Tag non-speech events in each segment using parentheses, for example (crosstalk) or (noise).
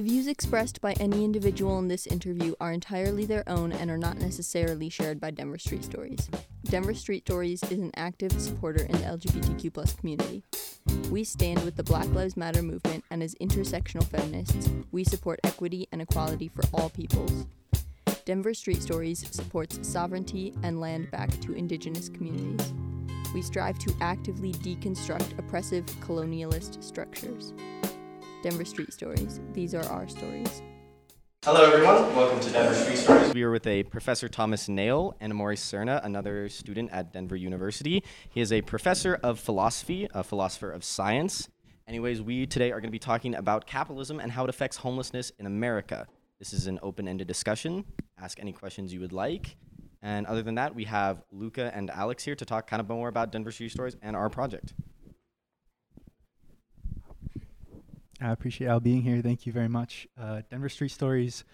The views expressed by any individual in this interview are entirely their own and are not necessarily shared by Denver Street Stories. Denver Street Stories is an active supporter in the LGBTQ community. We stand with the Black Lives Matter movement, and as intersectional feminists, we support equity and equality for all peoples. Denver Street Stories supports sovereignty and land back to indigenous communities. We strive to actively deconstruct oppressive colonialist structures. Denver Street Stories. These are our stories. Hello, everyone. Welcome to Denver Street Stories. We are with a Professor Thomas Nail and Amori Cerna, another student at Denver University. He is a professor of philosophy, a philosopher of science. Anyways, we today are going to be talking about capitalism and how it affects homelessness in America. This is an open ended discussion. Ask any questions you would like. And other than that, we have Luca and Alex here to talk kind of more about Denver Street Stories and our project. I appreciate Al being here. Thank you very much. Uh, Denver Street Stories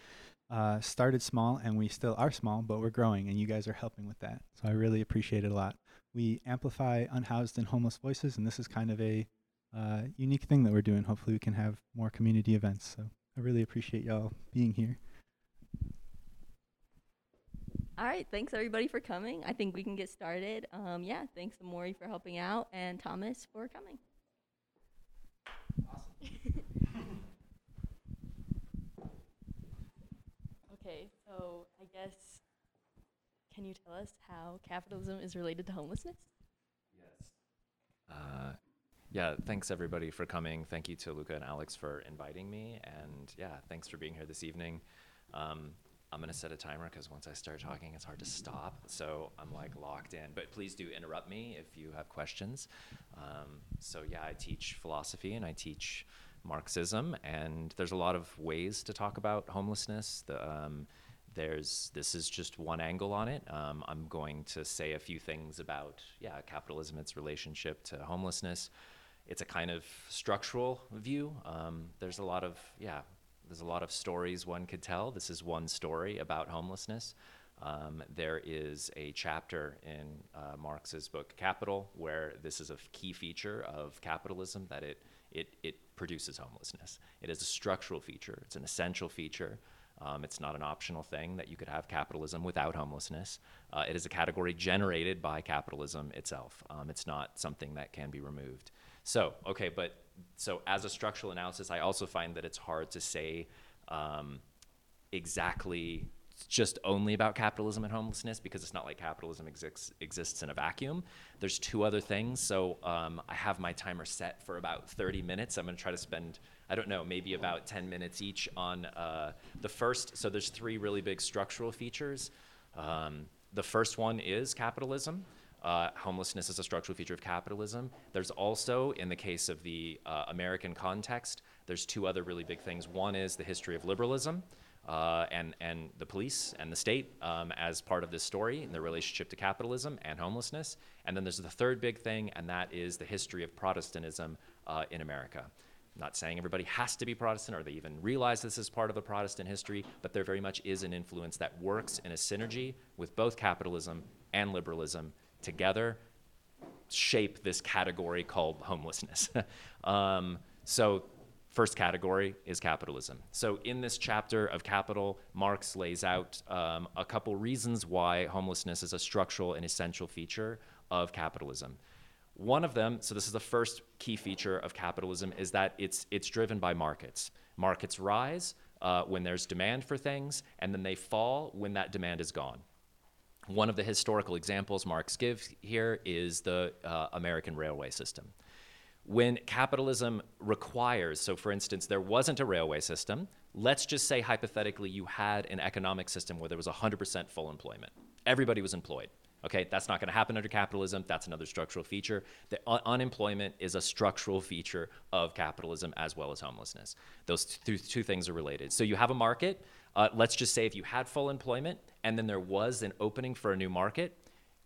uh, started small, and we still are small, but we're growing, and you guys are helping with that. So I really appreciate it a lot. We amplify unhoused and homeless voices, and this is kind of a uh, unique thing that we're doing. Hopefully, we can have more community events. So I really appreciate y'all being here. All right, thanks everybody for coming. I think we can get started. Um, yeah, thanks Amori for helping out and Thomas for coming. (laughs) okay, so I guess, can you tell us how capitalism is related to homelessness? Yes. Uh, yeah, thanks everybody for coming. Thank you to Luca and Alex for inviting me. And yeah, thanks for being here this evening. Um, I'm going to set a timer because once I start talking, it's hard to stop. So I'm like locked in. But please do interrupt me if you have questions. Um, so yeah, I teach philosophy and I teach Marxism, and there's a lot of ways to talk about homelessness. The, um, there's this is just one angle on it. Um, I'm going to say a few things about yeah capitalism, its relationship to homelessness. It's a kind of structural view. Um, there's a lot of yeah there's a lot of stories one could tell. This is one story about homelessness. Um, there is a chapter in uh, Marx's book Capital where this is a key feature of capitalism that it it, it produces homelessness. It is a structural feature, it's an essential feature. Um, it's not an optional thing that you could have capitalism without homelessness. Uh, it is a category generated by capitalism itself. Um, it's not something that can be removed. So, okay, but so as a structural analysis, I also find that it's hard to say um, exactly just only about capitalism and homelessness because it's not like capitalism exists exists in a vacuum. There's two other things. So um, I have my timer set for about 30 minutes. I'm going to try to spend I don't know maybe about 10 minutes each on uh, the first. So there's three really big structural features. Um, the first one is capitalism. Uh, homelessness is a structural feature of capitalism. There's also, in the case of the uh, American context, there's two other really big things. One is the history of liberalism uh, and, and the police and the state um, as part of this story and their relationship to capitalism and homelessness. And then there's the third big thing, and that is the history of Protestantism uh, in America. I'm not saying everybody has to be Protestant or they even realize this is part of the Protestant history, but there very much is an influence that works in a synergy with both capitalism and liberalism together shape this category called homelessness. (laughs) um, so First category is capitalism. So, in this chapter of Capital, Marx lays out um, a couple reasons why homelessness is a structural and essential feature of capitalism. One of them, so this is the first key feature of capitalism, is that it's, it's driven by markets. Markets rise uh, when there's demand for things, and then they fall when that demand is gone. One of the historical examples Marx gives here is the uh, American railway system when capitalism requires, so for instance, there wasn't a railway system, let's just say hypothetically you had an economic system where there was 100% full employment. Everybody was employed. Okay, that's not going to happen under capitalism. That's another structural feature. The un- unemployment is a structural feature of capitalism as well as homelessness. Those th- two things are related. So you have a market. Uh, let's just say if you had full employment and then there was an opening for a new market,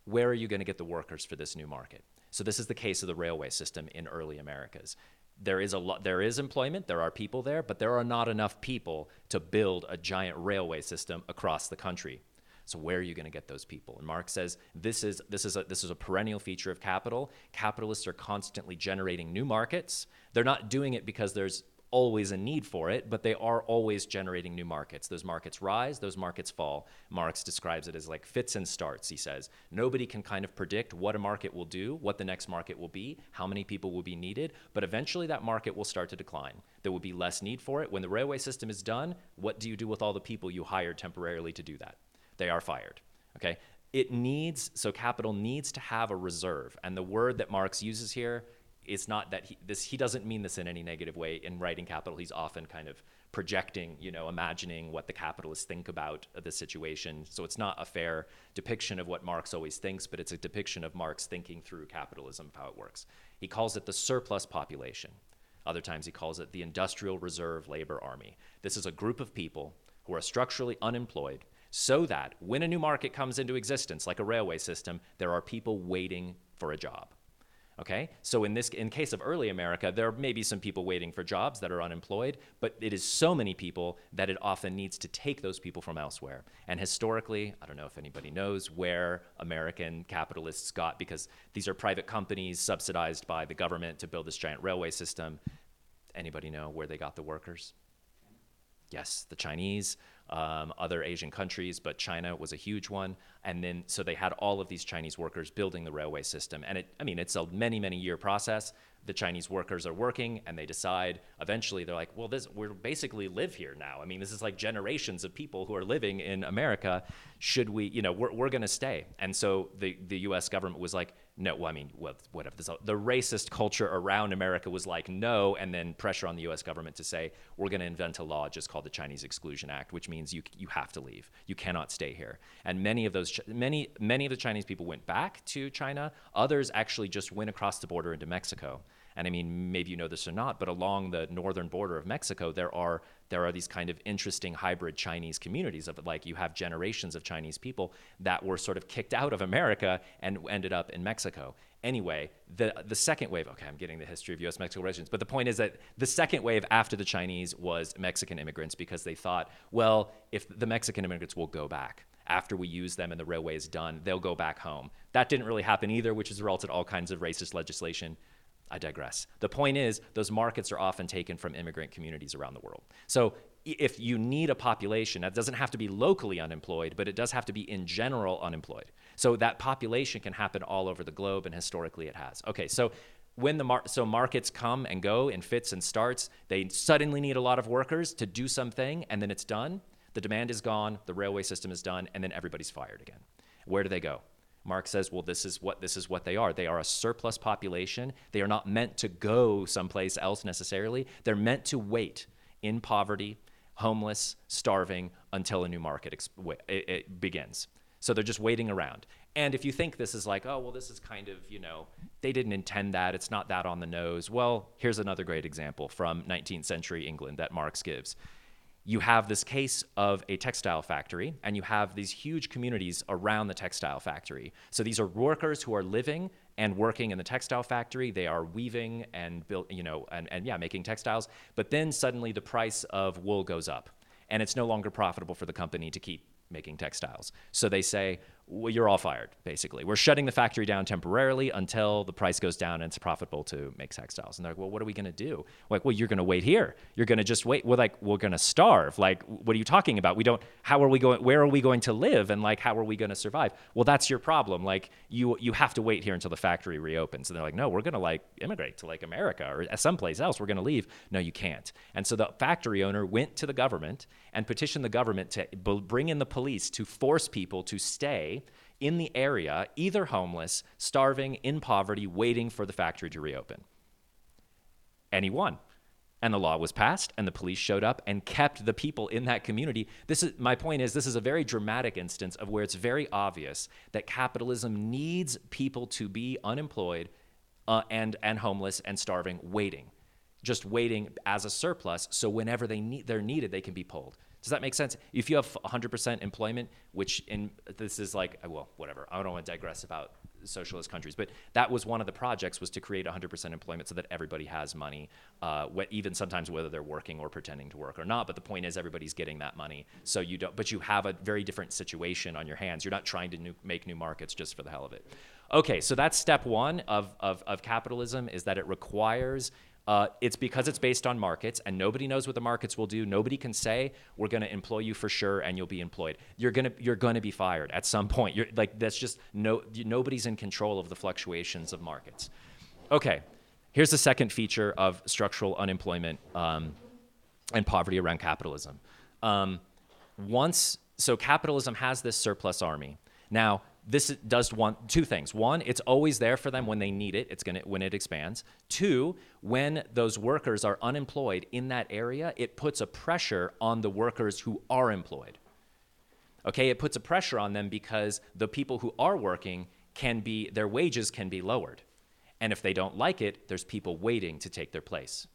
where are you going to get the workers for this new market? So this is the case of the railway system in early Americas. There is a lot there is employment, there are people there, but there are not enough people to build a giant railway system across the country. So where are you going to get those people? And Marx says this is this is a this is a perennial feature of capital. Capitalists are constantly generating new markets. They're not doing it because there's always a need for it, but they are always generating new markets. Those markets rise, those markets fall. Marx describes it as like fits and starts, he says. Nobody can kind of predict what a market will do, what the next market will be, how many people will be needed, but eventually that market will start to decline. There will be less need for it. When the railway system is done, what do you do with all the people you hired temporarily to do that? They are fired. Okay? It needs, so capital needs to have a reserve. And the word that Marx uses here it's not that he this he doesn't mean this in any negative way. In writing capital he's often kind of projecting you know imagining what the capitalists think about the situation. So it's not a fair depiction of what marx always thinks but it's a depiction of marx thinking through capitalism of how it works. He calls it the surplus population. Other times he calls it the industrial reserve labor army. This is a group of people who are structurally unemployed so that when a new market comes into existence like a railway system there are people waiting for a job Okay, so in this, in case of early America, there may be some people waiting for jobs that are unemployed, but it is so many people that it often needs to take those people from elsewhere. And historically, I don't know if anybody knows where American capitalists got, because these are private companies subsidized by the government to build this giant railway system. Anybody know where they got the workers? Yes, the Chinese um, other Asian countries, but China was a huge one. And then, so they had all of these Chinese workers building the railway system. And it, I mean, it's a many, many year process. The Chinese workers are working and they decide eventually they're like, well, this, we're basically live here now. I mean, this is like generations of people who are living in America. Should we, you know, we're, we're going to stay. And so the, the US government was like, no, well, I mean, well, whatever. This, the racist culture around America was like, no, and then pressure on the U.S. government to say, we're going to invent a law just called the Chinese Exclusion Act, which means you you have to leave. You cannot stay here. And many of those, many many of the Chinese people went back to China. Others actually just went across the border into Mexico. And I mean, maybe you know this or not, but along the northern border of Mexico, there are there are these kind of interesting hybrid Chinese communities of like you have generations of Chinese people that were sort of kicked out of America and ended up in Mexico. Anyway, the the second wave, okay, I'm getting the history of US Mexico relations, but the point is that the second wave after the Chinese was Mexican immigrants because they thought, well, if the Mexican immigrants will go back after we use them and the railway is done, they'll go back home. That didn't really happen either, which has resulted all kinds of racist legislation. I digress. The point is, those markets are often taken from immigrant communities around the world. So if you need a population, that doesn't have to be locally unemployed, but it does have to be in general unemployed. So that population can happen all over the globe, and historically it has. Okay, so when the mar- so markets come and go in fits and starts, they suddenly need a lot of workers to do something, and then it's done. The demand is gone, the railway system is done, and then everybody's fired again. Where do they go? Marx says, well, this is what this is what they are. They are a surplus population. They are not meant to go someplace else necessarily. They're meant to wait in poverty, homeless, starving until a new market exp- it, it begins. So they're just waiting around. And if you think this is like, oh, well, this is kind of, you know, they didn't intend that, it's not that on the nose. Well, here's another great example from 19th century England that Marx gives you have this case of a textile factory and you have these huge communities around the textile factory. So these are workers who are living and working in the textile factory. They are weaving and built, you know, and, and yeah, making textiles. But then suddenly the price of wool goes up and it's no longer profitable for the company to keep making textiles. So they say, you're all fired, basically. We're shutting the factory down temporarily until the price goes down and it's profitable to make textiles. And they're like, well, what are we going to do? We're like, well, you're going to wait here. You're going to just wait. We're like, we're going to starve. Like, what are you talking about? We don't, how are we going, where are we going to live? And like, how are we going to survive? Well, that's your problem. Like, you, you have to wait here until the factory reopens. And they're like, no, we're going to like immigrate to like America or uh, someplace else. We're going to leave. No, you can't. And so the factory owner went to the government and petitioned the government to bring in the police to force people to stay in the area, either homeless, starving, in poverty, waiting for the factory to reopen. And he won. And the law was passed, and the police showed up and kept the people in that community. This is my point is this is a very dramatic instance of where it's very obvious that capitalism needs people to be unemployed uh, and and homeless and starving, waiting, just waiting as a surplus. So whenever they need they're needed, they can be pulled. Does that make sense? If you have 100% employment, which in this is like, well, whatever. I don't want to digress about socialist countries, but that was one of the projects was to create 100% employment so that everybody has money, uh, even sometimes whether they're working or pretending to work or not. But the point is, everybody's getting that money. So you don't, but you have a very different situation on your hands. You're not trying to new, make new markets just for the hell of it. Okay, so that's step one of, of, of capitalism is that it requires Uh, it's because it's based on markets, and nobody knows what the markets will do. Nobody can say we're going to employ you for sure, and you'll be employed. You're gonna you're going to be fired at some point. You're like that's just no nobody's in control of the fluctuations of markets. Okay, here's the second feature of structural unemployment um, and poverty around capitalism. Um, once so capitalism has this surplus army. Now this does one two things. One, it's always there for them when they need it. It's gonna when it expands. Two, when those workers are unemployed in that area, it puts a pressure on the workers who are employed. Okay, it puts a pressure on them because the people who are working can be their wages can be lowered. And if they don't like it, there's people waiting to take their place.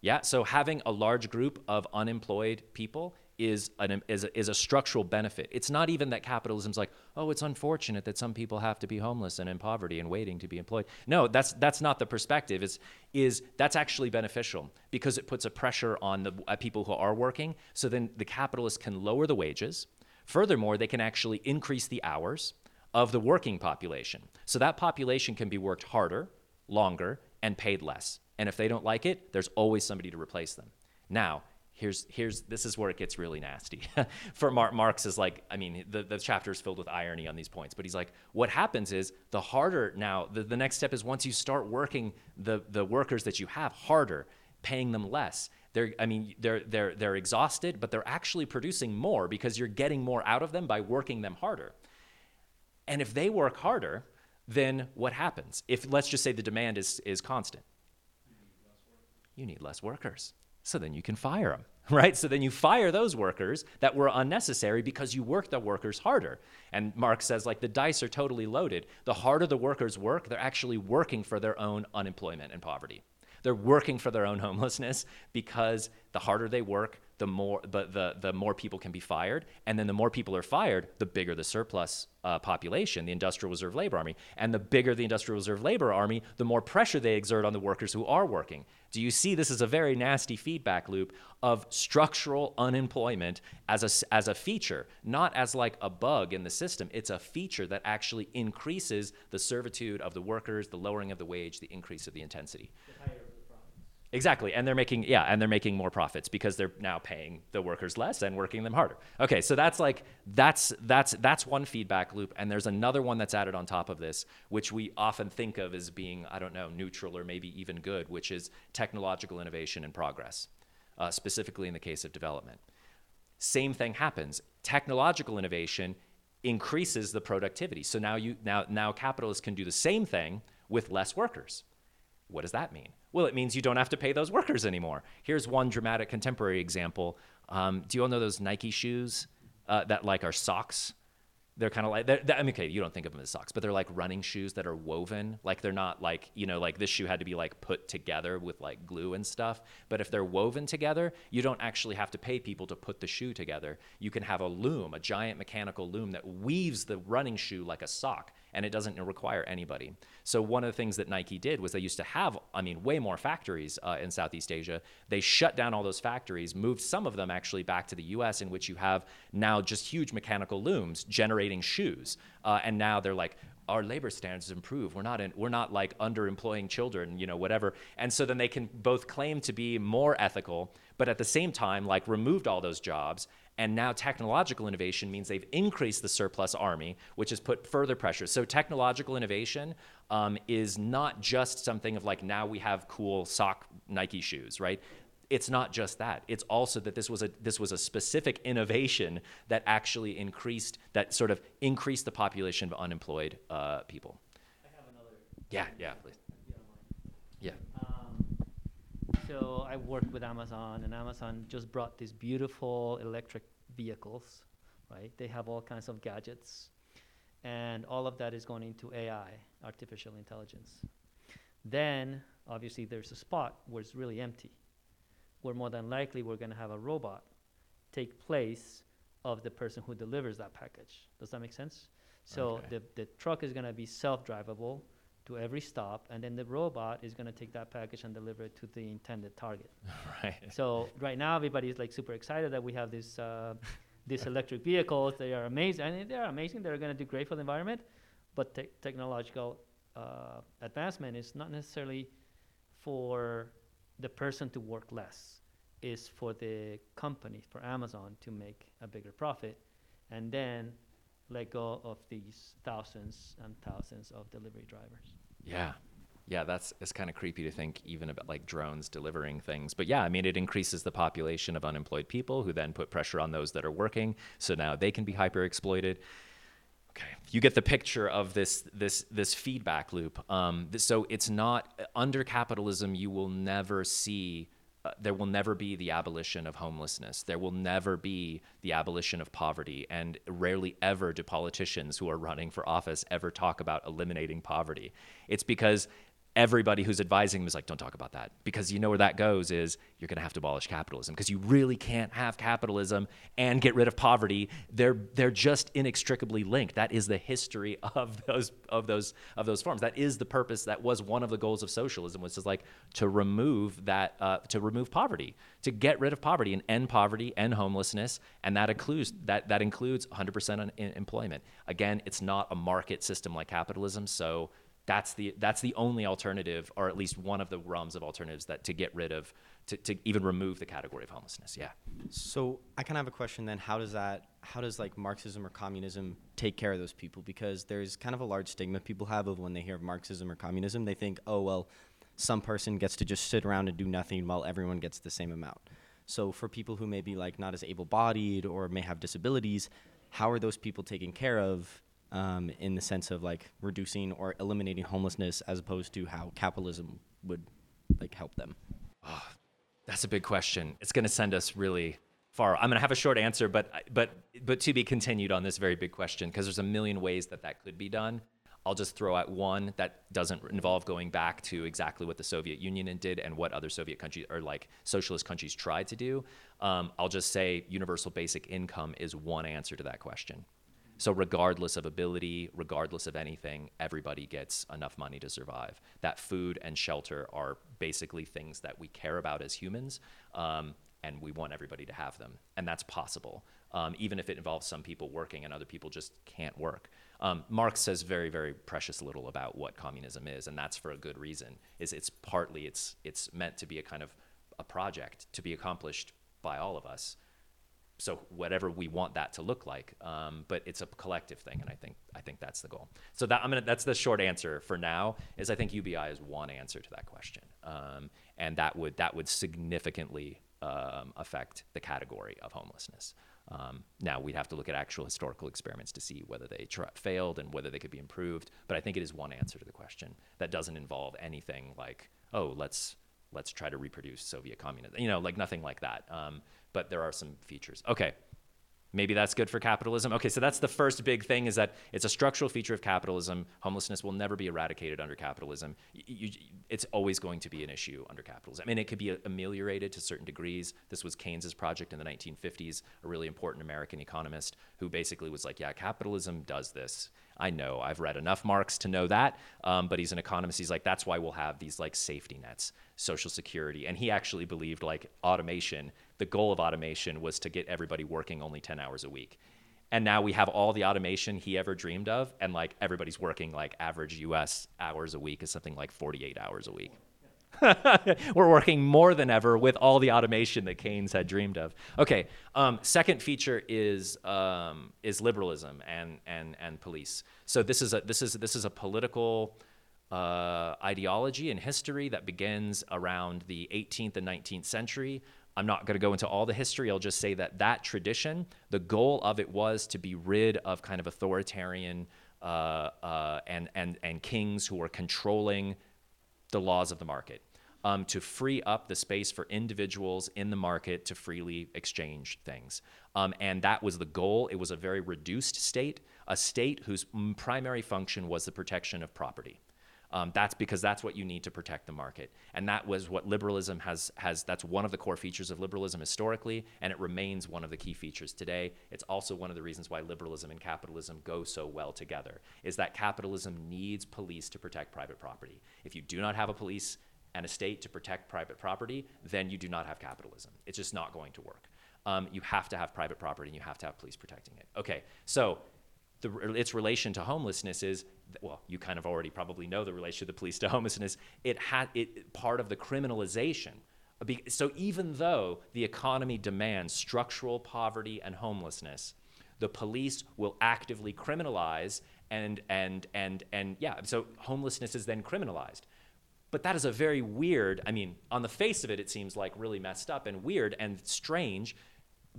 Yeah, so having a large group of unemployed people is, an, is, a, is a structural benefit. It's not even that capitalism's like, oh, it's unfortunate that some people have to be homeless and in poverty and waiting to be employed. No, that's, that's not the perspective. It's, is that's actually beneficial because it puts a pressure on the uh, people who are working. So then the capitalists can lower the wages. Furthermore, they can actually increase the hours of the working population. So that population can be worked harder, longer, and paid less. And if they don't like it, there's always somebody to replace them. Now, here's here's this is where it gets really nasty. (laughs) For Mar- marx is like i mean the, the chapter is filled with irony on these points but he's like what happens is the harder now the, the next step is once you start working the the workers that you have harder paying them less they're i mean they're they're they're exhausted but they're actually producing more because you're getting more out of them by working them harder. And if they work harder then what happens? If let's just say the demand is is constant. You need less workers so then you can fire them, (laughs) right? So then you fire those workers that were unnecessary because you worked the workers harder. And Marx says, like, the dice are totally loaded. The harder the workers work, they're actually working for their own unemployment and poverty. They're working for their own (laughs) homelessness because the harder they work, the more the, the, the more people can be fired. And then the more people are fired, the bigger the surplus uh, population, the Industrial Reserve Labor Army. And the bigger the Industrial Reserve Labor Army, the more pressure they exert on the workers who are working. Do you see this is a very nasty feedback loop of structural unemployment as a, as a feature, not as like a bug in the system. It's a feature that actually increases the servitude of the workers, the lowering of the wage, the increase of the intensity. The Exactly, and they're making yeah, and they're making more profits because they're now paying the workers less and working them harder. Okay, so that's like that's that's that's one feedback loop, and there's another one that's added on top of this, which we often think of as being I don't know neutral or maybe even good, which is technological innovation and progress, uh, specifically in the case of development. Same thing happens. Technological innovation increases the productivity. So now you now now capitalists can do the same thing with less workers. What does that mean? Well, it means you don't have to pay those workers anymore. Here's one dramatic contemporary example. Um, do you all know those Nike shoes uh, that like are socks? they're kind of like they're, they're, I mean, okay, you don't think of them as socks, but they're like running shoes that are woven. Like they're not like you know, like this shoe had to be like put together with like glue and stuff. But if they're woven together, you don't actually have to pay people to put the shoe together. You can have a loom, a giant mechanical loom that weaves the running shoe like a sock, and it doesn't require anybody. So one of the things that Nike did was they used to have, I mean, way more factories uh, in Southeast Asia. They shut down all those factories, moved some of them actually back to the U.S., in which you have now just huge mechanical looms generating shoes. Uh, and now they're like, our labor standards improve. We're not in, we're not like underemploying children, you know, whatever. And so then they can both claim to be more ethical, but at the same time, like removed all those jobs. And now technological innovation means they've increased the surplus army, which has put further pressure. So technological innovation um, is not just something of like now we have cool sock Nike shoes, right? it's not just that. It's also that this was a this was a specific innovation that actually increased that sort of increased the population of unemployed uh, people. I have another yeah yeah please. Yeah. Um, so I worked with Amazon and Amazon just brought these beautiful electric vehicles right they have all kinds of gadgets and all of that is going into AI artificial intelligence then obviously there's a spot where it's really empty where more than likely we're going to have a robot take place of the person who delivers that package. Does that make sense? So Okay. the, the truck is going to be self-drivable to every stop, and then the robot is going to take that package and deliver it to the intended target. (laughs) right So right now, everybody is like super excited that we have this uh, these (laughs) electric vehicles. They are amazing, and they are amazing. They're going to do great for the environment, but te- technological uh, advancement is not necessarily for the person to work less is for the company, for Amazon, to make a bigger profit, and then let go of these thousands and thousands of delivery drivers. Yeah. Yeah, that's it's kind of creepy to think even about like drones delivering things. But yeah, I mean it increases the population of unemployed people who then put pressure on those that are working. So now they can be hyper exploited. Okay, you get the picture of this this this feedback loop. Um, so it's not under capitalism. You will never see. Uh, there will never be the abolition of homelessness. There will never be the abolition of poverty. And rarely ever do politicians who are running for office ever talk about eliminating poverty. It's because everybody who's advising them is like, don't talk about that. Because you know where that goes is you're going to have to abolish capitalism because you really can't have capitalism and get rid of poverty. They're, they're just inextricably linked. That is the history of those, of, those, of those forms. That is the purpose. That was one of the goals of socialism was just like to remove that, uh, to remove poverty, to get rid of poverty and end poverty, and homelessness. And that includes, that, that includes 100% employment. Again, it's not a market system like capitalism. So that's the that's the only alternative, or at least one of the realms of alternatives that to get rid of, to, to even remove the category of homelessness. Yeah. So I kind of have a question then. How does that? How does like Marxism or communism take care of those people? Because there's kind of a large stigma people have of when they hear of Marxism or communism, they think, oh well, some person gets to just sit around and do nothing while everyone gets the same amount. So for people who may be like not as able-bodied or may have disabilities, how are those people taken care of um, in the sense of like reducing or eliminating homelessness as opposed to how capitalism would like help them? Oh, that's a big question. It's going to send us really far. I'm going to have a short answer, but but but to be continued on this very big question because there's a million ways that that could be done. I'll just throw out one that doesn't involve going back to exactly what the Soviet Union did and what other Soviet countries or like socialist countries tried to do. Um, I'll just say universal basic income is one answer to that question. So, regardless of ability, regardless of anything, everybody gets enough money to survive. That food and shelter are basically things that we care about as humans, um, and we want everybody to have them. And that's possible, um, even if it involves some people working and other people just can't work. Um, Marx says very, very precious little about what communism is, and that's for a good reason. Is it's partly it's it's meant to be a kind of a project to be accomplished by all of us so whatever we want that to look like, um, but it's a collective thing, and I think I think that's the goal. So that I'm gonna that's the short answer for now. Is I think UBI is one answer to that question, um, and that would that would significantly um, affect the category of homelessness. Um, now we'd have to look at actual historical experiments to see whether they tra- failed and whether they could be improved. But I think it is one answer to the question that doesn't involve anything like oh let's let's try to reproduce Soviet communism, you know, like nothing like that. But there are some features. Okay, maybe that's good for capitalism. Okay, so that's the first big thing is that it's a structural feature of capitalism. Homelessness will never be eradicated under capitalism. You, you, it's always going to be an issue under capitalism. I mean, it could be ameliorated to certain degrees. This was Keynes's project in the 1950s, a really important American economist who basically was like, yeah, capitalism does this. I know, I've read enough Marx to know that, um, but he's an economist. He's like, that's why we'll have these like safety nets, social security. And he actually believed like automation the goal of automation was to get everybody working only 10 hours a week. And now we have all the automation he ever dreamed of, and like everybody's working like average US hours a week is something like 48 hours a week. (laughs) We're working more than ever with all the automation that Keynes had dreamed of. Okay, um, second feature is um, is liberalism and and and police. So this is a this is this is a political uh, ideology and history that begins around the 18th and 19th century I'm not going to go into all the history. I'll just say that that tradition, the goal of it was to be rid of kind of authoritarian uh, uh, and, and, and kings who were controlling the laws of the market, um, to free up the space for individuals in the market to freely exchange things. Um, and that was the goal. It was a very reduced state, a state whose primary function was the protection of property. Um, that's because that's what you need to protect the market. And that was what liberalism has, has, that's one of the core features of liberalism historically, and it remains one of the key features today. It's also one of the reasons why liberalism and capitalism go so well together, is that capitalism needs police to protect private property. If you do not have a police and a state to protect private property, then you do not have capitalism. It's just not going to work. Um, you have to have private property and you have to have police protecting it. Okay, so the, its relation to homelessness is well, you kind of already probably know the relation of the police to homelessness. It had it part of the criminalization. So even though the economy demands structural poverty and homelessness, the police will actively criminalize and and and and yeah. So homelessness is then criminalized. But that is a very weird. I mean, on the face of it, it seems like really messed up and weird and strange.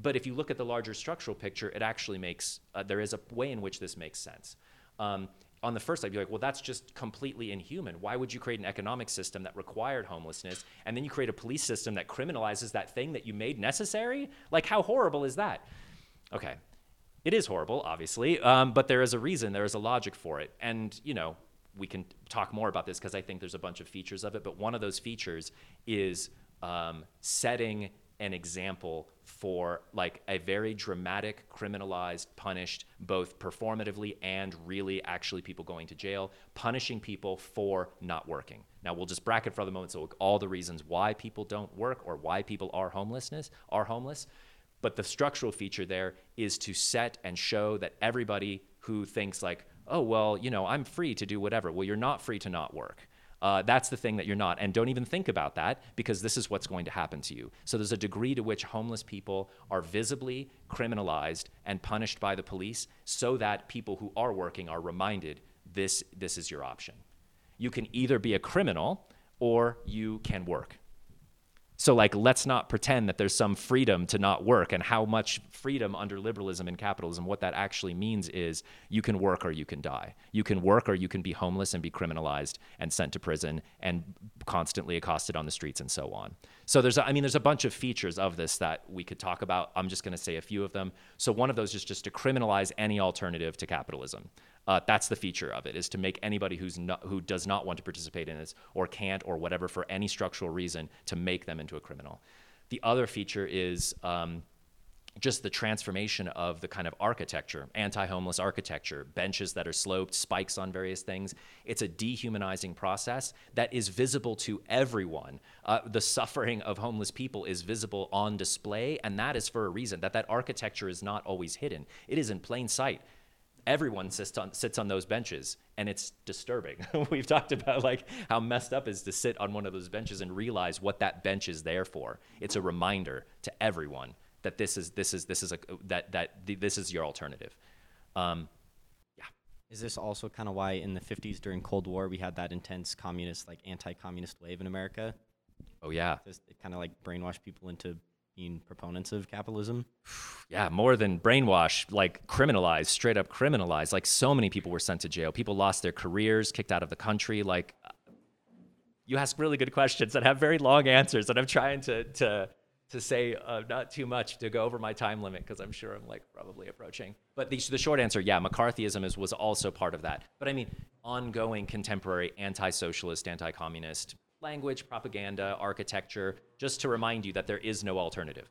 But if you look at the larger structural picture, it actually makes uh, there is a way in which this makes sense. Um, on the first, I'd be like, well, that's just completely inhuman. Why would you create an economic system that required homelessness and then you create a police system that criminalizes that thing that you made necessary? Like, how horrible is that? Okay. It is horrible, obviously, um, but there is a reason, there is a logic for it. And, you know, we can talk more about this because I think there's a bunch of features of it, but one of those features is um, setting an example for like a very dramatic, criminalized, punished, both performatively and really actually people going to jail, punishing people for not working. Now we'll just bracket for the moment so all the reasons why people don't work or why people are homelessness are homeless. But the structural feature there is to set and show that everybody who thinks like, oh well, you know, I'm free to do whatever. Well, you're not free to not work. Uh, that's the thing that you're not. And don't even think about that because this is what's going to happen to you. So there's a degree to which homeless people are visibly criminalized and punished by the police so that people who are working are reminded this, this is your option. You can either be a criminal or you can work. So, like, let's not pretend that there's some freedom to not work and how much freedom under liberalism and capitalism, what that actually means is you can work or you can die. You can work or you can be homeless and be criminalized and sent to prison and constantly accosted on the streets and so on. So, there's, a, I mean, there's a bunch of features of this that we could talk about. I'm just going to say a few of them. So, one of those is just to criminalize any alternative to capitalism. Uh, that's the feature of it is to make anybody who's not, who does not want to participate in this or can't or whatever for any structural reason to make them into a criminal. The other feature is um, just the transformation of the kind of architecture, anti-homeless architecture, benches that are sloped, spikes on various things. It's a dehumanizing process that is visible to everyone. Uh, the suffering of homeless people is visible on display, and that is for a reason. That that architecture is not always hidden. It is in plain sight everyone sits on sits on those benches and it's disturbing (laughs) we've talked about like how messed up is to sit on one of those benches and realize what that bench is there for it's a reminder to everyone that this is this is this is a that that this is your alternative um, yeah is this also kind of why in the 50s during cold war we had that intense communist like anti-communist wave in america oh yeah it kind of like brainwashed people into being proponents of capitalism. (sighs) Yeah, more than brainwash, like criminalized, straight up criminalized. Like so many people were sent to jail. People lost their careers, kicked out of the country. Like you ask really good questions that have very long answers, and I'm trying to to to say uh, not too much to go over my time limit because I'm sure I'm like probably approaching. But the, the short answer, yeah, McCarthyism is, was also part of that. But I mean, ongoing contemporary anti-socialist, anti-communist language, propaganda, architecture, just to remind you that there is no alternative.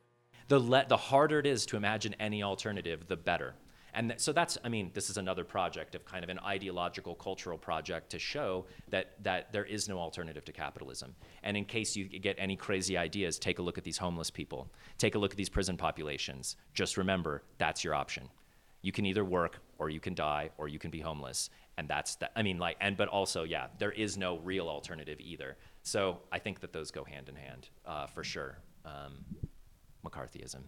The, le- the harder it is to imagine any alternative, the better. And th- so that's, I mean, this is another project of kind of an ideological cultural project to show that, that there is no alternative to capitalism. And in case you get any crazy ideas, take a look at these homeless people, take a look at these prison populations. Just remember, that's your option. You can either work or you can die or you can be homeless. And that's that. I mean, like, and but also, yeah, there is no real alternative either. So I think that those go hand in hand uh, for sure. Um, McCarthyism,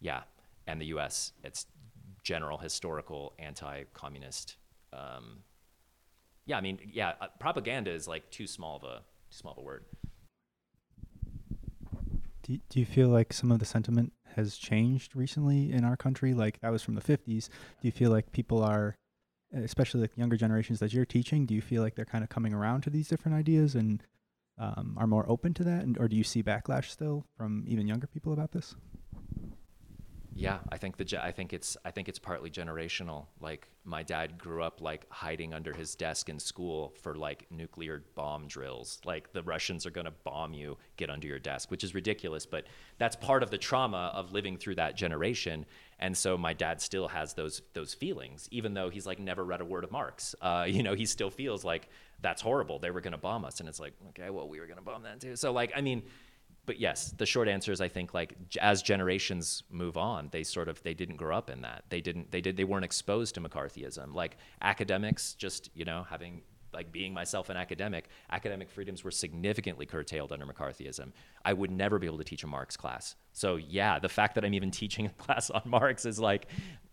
yeah, and the U.S. It's general historical anti-communist. Um, yeah, I mean, yeah, uh, propaganda is like too small of a too small of a word. Do, do you feel like some of the sentiment has changed recently in our country? Like that was from the 50s. Do you feel like people are, especially like younger generations that you're teaching, do you feel like they're kind of coming around to these different ideas and um, are more open to that, and, or do you see backlash still from even younger people about this? Yeah, I think the I think it's I think it's partly generational. Like my dad grew up like hiding under his desk in school for like nuclear bomb drills. Like the Russians are going to bomb you, get under your desk, which is ridiculous, but that's part of the trauma of living through that generation. And so my dad still has those those feelings, even though he's like never read a word of Marx. Uh, (laughs) you know, he still feels like that's horrible. They were going to bomb us, and it's like, okay, well, we were going to bomb that too. So like, I mean, but yes, the short answer is I think like as generations move on, they sort of they didn't grow up in that. They didn't they did they weren't exposed to McCarthyism. Like academics, just you know having like being myself an academic, academic freedoms were significantly curtailed under McCarthyism. I would never be able to teach a Marx class. So yeah, the fact that I'm even teaching a (laughs) class on Marx is like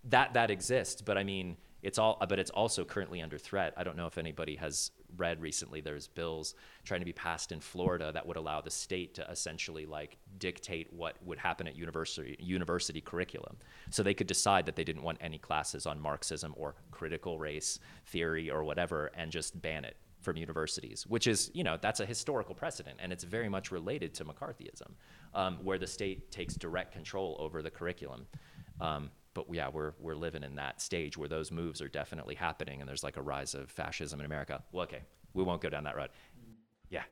that that exists. But I mean, it's all but it's also currently under threat. I don't know if anybody has read recently there's bills trying to be passed in Florida that would allow the state to essentially like dictate what would happen at university university curriculum. So they could decide that they didn't want any classes on Marxism or critical race theory or whatever and just ban it from universities, which is, you know, that's a historical precedent, and it's very much related to McCarthyism, um, where the state takes direct control over the curriculum. Um, but yeah, we're we're living in that stage where those moves are definitely happening, and there's like a rise of fascism in America. Well, okay, we won't go down that road. Yeah.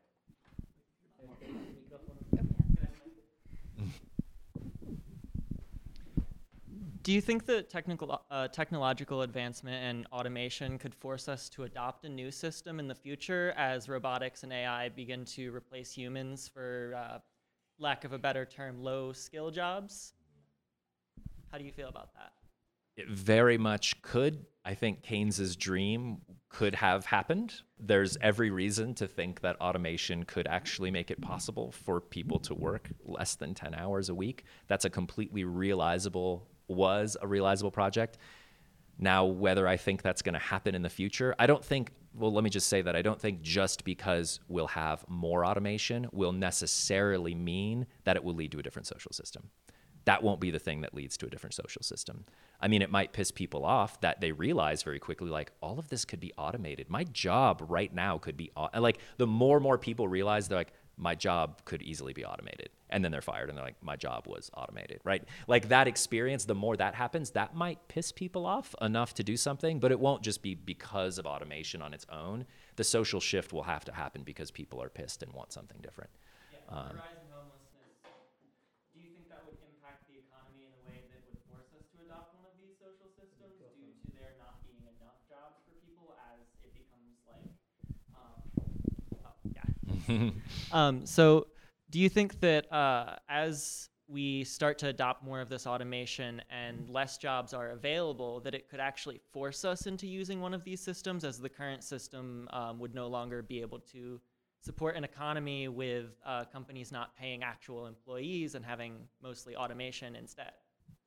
Do you think that technical, uh, technological advancement and automation could force us to adopt a new system in the future as robotics and AI begin to replace humans for, uh, lack of a better term, low skill jobs? How do you feel about that? It very much could. I think Keynes's dream could have happened. There's every reason to think that automation could actually make it possible for people to work less than 10 hours a week. That's a completely realizable, was a realizable project. Now, whether I think that's going to happen in the future, I don't think, well, let me just say that I don't think just because we'll have more automation will necessarily mean that it will lead to a different social system that won't be the thing that leads to a different social system. I mean, it might piss people off that they realize very quickly, like, all of this could be automated. My job right now could be, au-. like, the more and more people realize, they're like, my job could easily be automated. And then they're fired and they're like, my job was automated, right? Like that experience, the more that happens, that might piss people off enough to do something, but it won't just be because of automation on its own. The social shift will have to happen because people are pissed and want something different. Yeah, um, (laughs) um, so, do you think that uh, as we start to adopt more of this automation and less jobs are available, that it could actually force us into using one of these systems, as the current system um, would no longer be able to support an economy with uh, companies not paying actual employees and having mostly automation instead?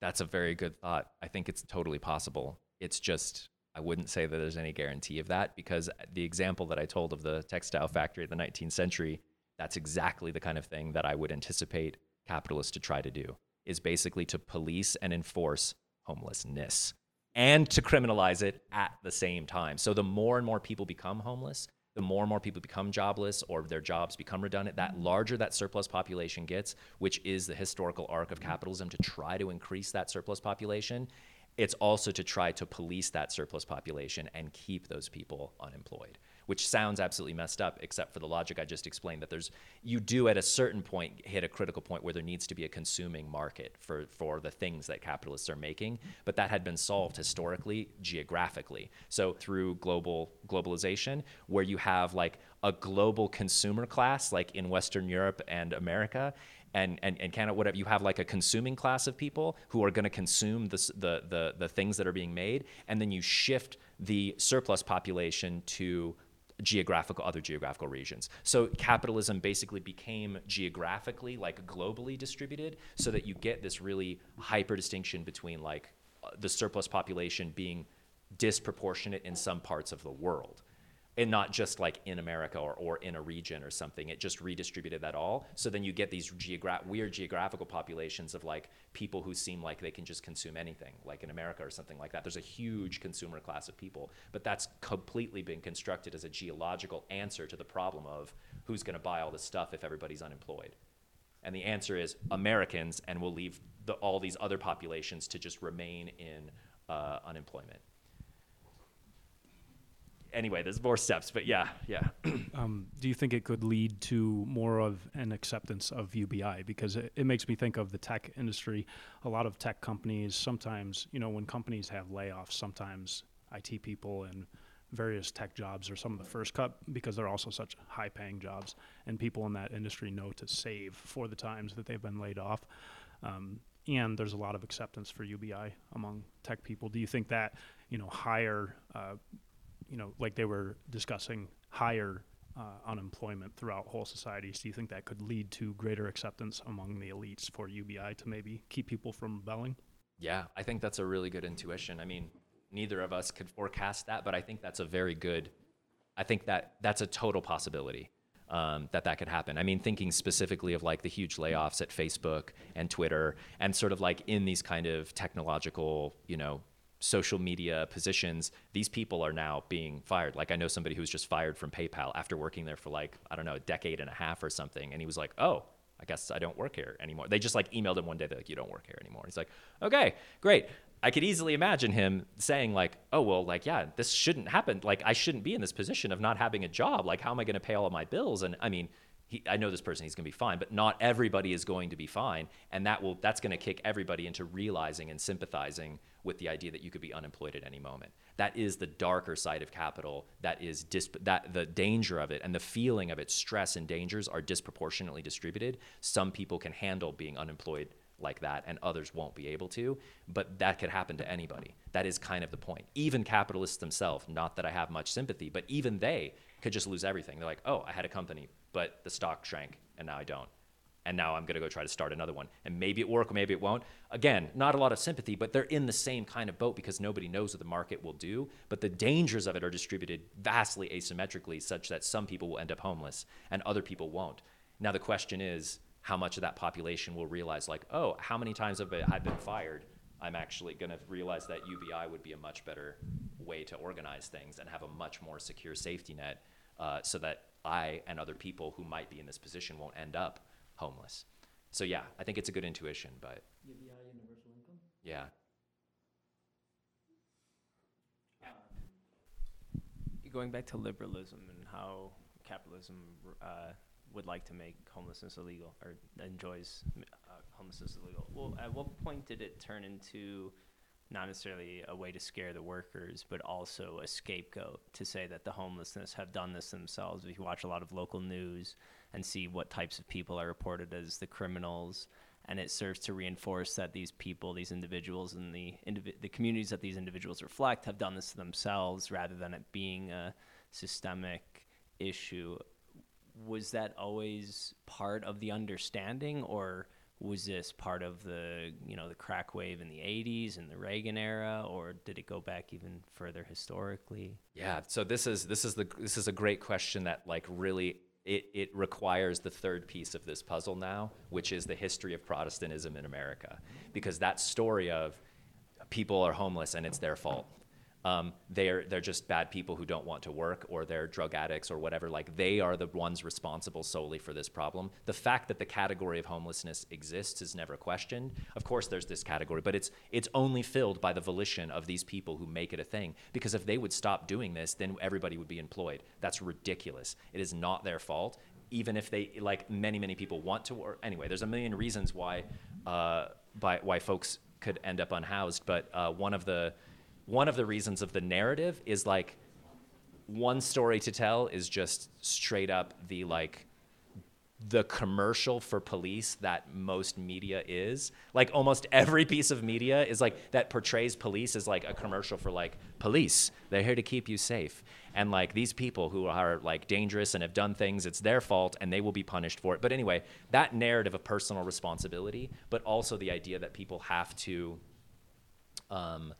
That's a very good thought. I think it's totally possible. It's just I wouldn't say that there's any guarantee of that because the example that I told of the textile factory of the 19th century, that's exactly the kind of thing that I would anticipate capitalists to try to do is basically to police and enforce homelessness and to criminalize it at the same time. So the more and more people become homeless, the more and more people become jobless or their jobs become redundant, that larger that surplus population gets, which is the historical arc of capitalism to try to increase that surplus population it's also to try to police that surplus population and keep those people unemployed which sounds absolutely messed up except for the logic i just explained that there's you do at a certain point hit a critical point where there needs to be a consuming market for for the things that capitalists are making but that had been solved historically geographically. So through global globalization where you have like a global consumer class like in western europe and america and, and, and Canada, whatever, you have like a consuming class of people who are going to consume the, the, the, the things that are being made, and then you shift the surplus population to geographical other geographical regions. So capitalism basically became geographically like globally distributed so that you get this really hyper distinction between like uh, the surplus population being disproportionate in some parts of the world and not just like in America or, or in a region or something. It just redistributed that all. So then you get these geogra- weird geographical populations of like people who seem like they can just consume anything, like in America or something like that. There's a huge consumer class of people, but that's completely been constructed as a geological answer to the problem of who's going to buy all this stuff if everybody's unemployed. And the answer is Americans, and we'll leave the, all these other populations to just remain in uh, unemployment anyway, there's more steps, but yeah, yeah. (clears throat) um, do you think it could lead to more of an acceptance of UBI? Because it, it, makes me think of the tech industry. A lot of tech companies sometimes, you know, when companies have layoffs, sometimes IT people and various tech jobs are some of the first cut because they're also such high paying jobs, and people in that industry know to save for the times that they've been laid off. Um, and there's a lot of acceptance for UBI among tech people. Do you think that you know higher, uh, you know, like they were discussing higher uh, unemployment throughout whole societies? Do you think that could lead to greater acceptance among the elites for UBI to maybe keep people from rebelling? Yeah, I think that's a really good intuition. I mean, neither of us could forecast that, but I think that's a very good. I think that that's a total possibility um, that that could happen. I mean, thinking specifically of like the huge layoffs at Facebook and Twitter, and sort of like in these kind of technological, you know, social media positions, these people are now being fired. Like I know somebody who's just fired from PayPal after working there for like I don't know a decade and a half or something, and he was like, oh. I guess I don't work here anymore. They just like emailed him one day. They're like, "You don't work here anymore." He's like, "Okay, great." I could easily imagine him saying like, "Oh well, like yeah, this shouldn't happen. Like I shouldn't be in this position of not having a job. Like how am I going to pay all of my bills?" And I mean, he, I know this person, he's going to be fine, but not everybody is going to be fine, and that will that's going to kick everybody into realizing and sympathizing with the idea that you could be unemployed at any moment. That is the darker side of capital. That is disp- that the danger of it and the feeling of its stress and dangers are disproportionately distributed. Some people can handle being unemployed like that and others won't be able to but that could happen to anybody that is kind of the point even capitalists themselves not that i have much sympathy but even they could just lose everything they're like oh i had a company but the stock shrank and now i don't and now I'm going to go try to start another one. And maybe it work, maybe it won't. Again, not a lot of sympathy, but they're in the same kind of boat because nobody knows what the market will do. But the dangers of it are distributed vastly asymmetrically, such that some people will end up homeless and other people won't. Now the question is, how much of that population will realize, like, oh, how many times have I been fired? I'm actually going to realize that UBI would be a much better way to organize things and have a much more secure safety net, uh, so that I and other people who might be in this position won't end up homeless. So yeah, I think it's a good intuition, but UBI universal income. yeah. Going back to liberalism and how capitalism uh, would like to make homelessness illegal or enjoys uh, homelessness illegal. Well, at what point did it turn into not necessarily a way to scare the workers, but also a scapegoat to say that the homelessness have done this themselves? If you watch a lot of local news and see what types of people are reported as the criminals, and it serves to reinforce that these people, these individuals, and the the communities that these individuals reflect have done this to themselves rather than it being a systemic issue. Was that always part of the understanding, or was this part of the you know the crack wave in the 80s and the Reagan era, or did it go back even further historically? Yeah, so this is this is the this is a great question that like really it, it requires the third piece of this puzzle now, which is the history of Protestantism in America. Because that story of people are homeless and it's their fault. Um, they're, they're just bad people who don't want to work or they're drug addicts or whatever. Like they are the ones responsible solely for this problem. The fact that the category of homelessness exists is never questioned. Of course, there's this category, but it's, it's only filled by the volition of these people who make it a thing. Because if they would stop doing this, then everybody would be employed. That's ridiculous. It is not their fault. Even if they, like many, many people want to work. Anyway, there's a million reasons why, uh, by, why folks could end up unhoused. But uh, one of the, one of the reasons of the narrative is like one story to tell is just straight up the like the commercial for police that most media is. Like almost every piece of media is like that portrays police as like a commercial for like police. They're here to keep you safe. And like these people who are like dangerous and have done things it's their fault and they will be punished for it. But anyway that narrative of personal responsibility but also the idea that people have to um,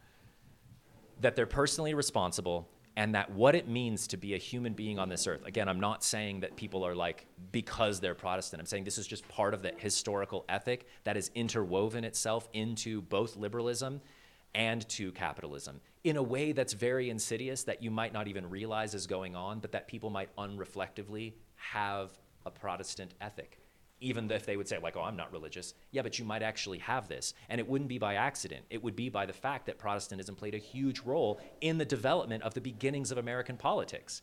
that they're personally responsible and that what it means to be a human being on this earth. Again i'm not saying that people are like because they're protestant. I'm saying this is just part of the historical ethic that has interwoven itself into both liberalism and to capitalism in a way that's very insidious that you might not even realize is going on but that people might unreflectively have a protestant ethic even if they would say like oh i'm not religious. Yeah but you might actually have this. And it wouldn't be by accident. It would be by the fact that protestantism played a huge role in the development of the beginnings of american politics.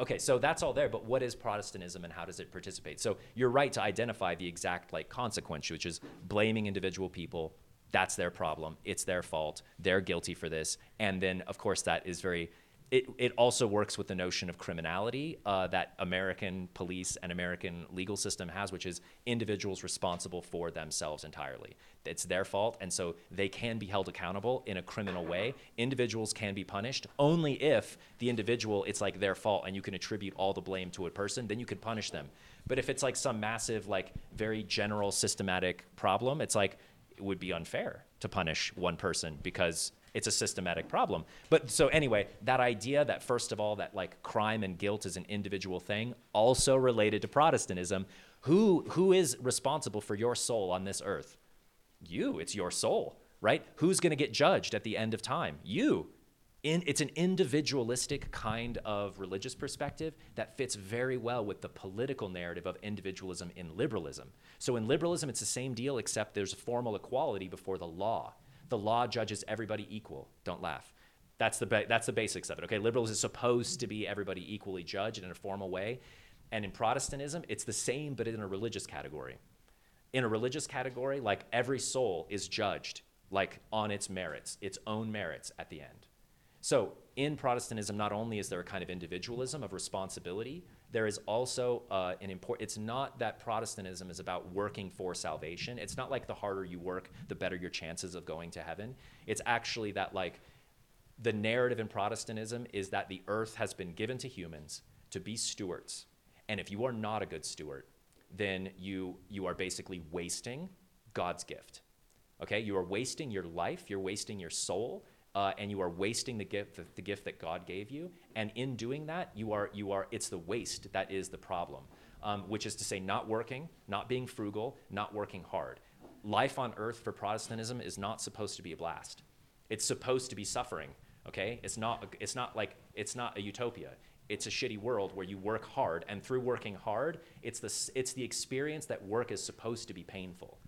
Okay so that's all there but what is protestantism and how does it participate? So you're right to identify the exact like consequence which is blaming individual people. That's their problem. It's their fault. They're guilty for this. And then of course that is very it, it also works with the notion of criminality uh, that American police and American legal system has, which is individuals responsible for themselves entirely. It's their fault, and so they can be held accountable in a criminal way. Individuals can be punished only if the individual, it's like their fault, and you can attribute all the blame to a person, then you can punish them. But if it's like some massive, like very general systematic problem, it's like it would be unfair to punish one person because it's a systematic problem. But so anyway, that idea that first of all that like crime and guilt is an individual thing, also related to Protestantism. Who who is responsible for your soul on this earth? You. It's your soul, right? Who's going to get judged at the end of time? You. In, it's an individualistic kind of religious perspective that fits very well with the political narrative of individualism in liberalism. So in liberalism, it's the same deal, except there's formal equality before the law the law judges everybody equal. Don't laugh. That's the, ba- that's the basics of it. Okay, liberalism is supposed to be everybody equally judged in a formal way. And in Protestantism, it's the same, but in a religious category. In a religious category, like every soul is judged like on its merits, its own merits at the end. So in Protestantism, not only is there a kind of individualism of responsibility, there is also uh, an important, it's not that Protestantism is about working for salvation. It's not like the harder you work, the better your chances of going to heaven. It's actually that, like, the narrative in Protestantism is that the earth has been given to humans to be stewards. And if you are not a good steward, then you, you are basically wasting God's gift. Okay? You are wasting your life, you're wasting your soul, uh, and you are wasting the gift, the, the, gift that God gave you. And in doing that, you are, you are, it's the waste that is the problem, um, which is to say, not working, not being frugal, not working hard. Life on earth for Protestantism is not supposed to be a blast. It's supposed to be suffering. Okay, it's not. It's not like it's not a utopia. It's a shitty world where you work hard, and through working hard, it's the it's the experience that work is supposed to be painful.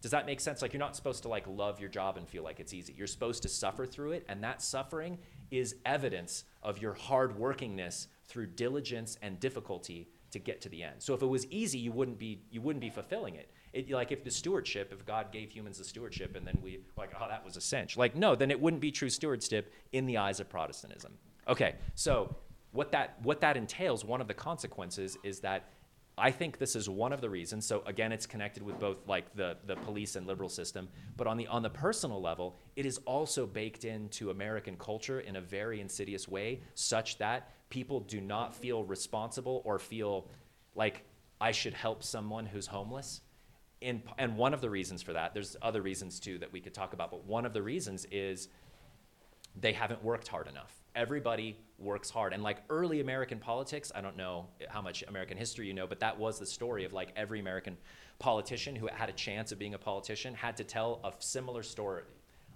Does that make sense? Like you're not supposed to like love your job and feel like it's easy. You're supposed to suffer through it, and that suffering is evidence of your hard workingness through diligence and difficulty to get to the end. So if it was easy, you wouldn't be you wouldn't be fulfilling it. it like if the stewardship, if God gave humans the stewardship, and then we like, oh, that was a cinch. Like no, then it wouldn't be true stewardship in the eyes of Protestantism. Okay, so what that what that entails, one of the consequences is that I think this is one of the reasons. So again, it's connected with both like the, the police and liberal system, but on the on the personal level, it is also baked into American culture in a very insidious way, such that people do not feel responsible or feel like I should help someone who's homeless. In, and one of the reasons for that, there's other reasons too that we could talk about, but one of the reasons is they haven't worked hard enough everybody works hard. And like early American politics, I don't know how much American history you know, but that was the story of like every American politician who had a chance of being a politician had to tell a similar story.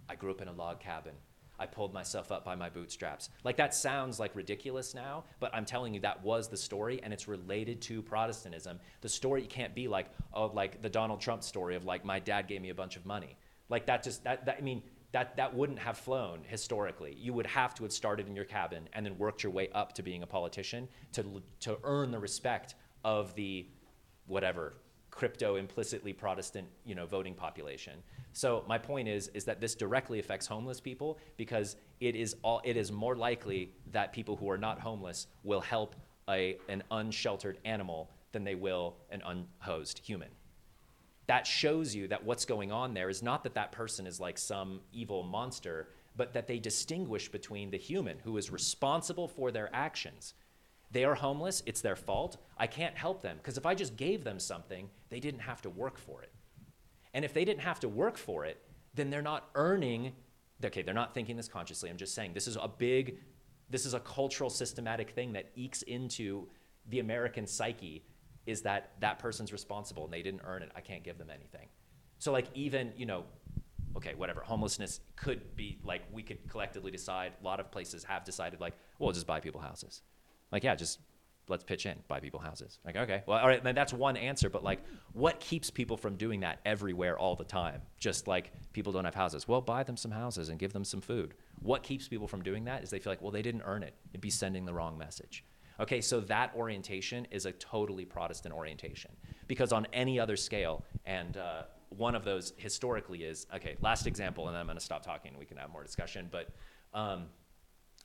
I grew up in a log cabin. I pulled myself up by my bootstraps. Like that sounds like ridiculous now, but I'm telling you that was the story and it's related to Protestantism. The story can't be like, oh, like the Donald Trump story of like my dad gave me a bunch of money. Like that just that, that I mean, that, that wouldn't have flown historically. You would have to have started in your cabin and then worked your way up to being a politician to, to earn the respect of the whatever crypto implicitly Protestant you know voting population. So my point is is that this directly affects homeless people because it is all it is more likely that people who are not homeless will help a, an unsheltered animal than they will an unhosed human that shows you that what's going on there is not that that person is like some evil monster, but that they distinguish between the human who is responsible for their actions. They are homeless, it's their fault. I can't help them because if I just gave them something, they didn't have to work for it. And if they didn't have to work for it, then they're not earning, okay, they're not thinking this consciously. I'm just saying this is a big, this is a cultural systematic thing that ekes into the American psyche is that that person's responsible and they didn't earn it. I can't give them anything. So like even, you know, okay, whatever, homelessness could be like we could collectively decide, a lot of places have decided like, well, just buy people houses. Like, yeah, just let's pitch in, buy people houses. Like, okay, well, all right, then that's one answer, but like, what keeps people from doing that everywhere all the time? Just like people don't have houses. Well, buy them some houses and give them some food. What keeps people from doing that is they feel like, well, they didn't earn it. It'd be sending the wrong message. Okay, so that orientation is a totally Protestant orientation. Because on any other scale, and uh, one of those historically is okay, last example, and then I'm going to stop talking we can have more discussion. But um,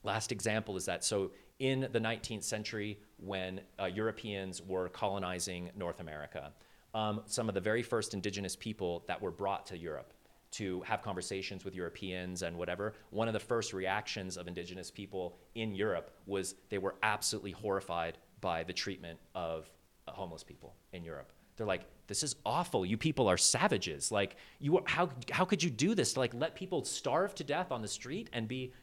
last example is that so in the 19th century, when uh, Europeans were colonizing North America, um, some of the very first indigenous people that were brought to Europe to have conversations with Europeans and whatever, one of the first reactions of indigenous people in Europe was they were absolutely horrified by the treatment of homeless people in Europe. They're like, this is awful. You people are savages. Like, you, how, how could you do this? Like, let people starve to death on the street and be,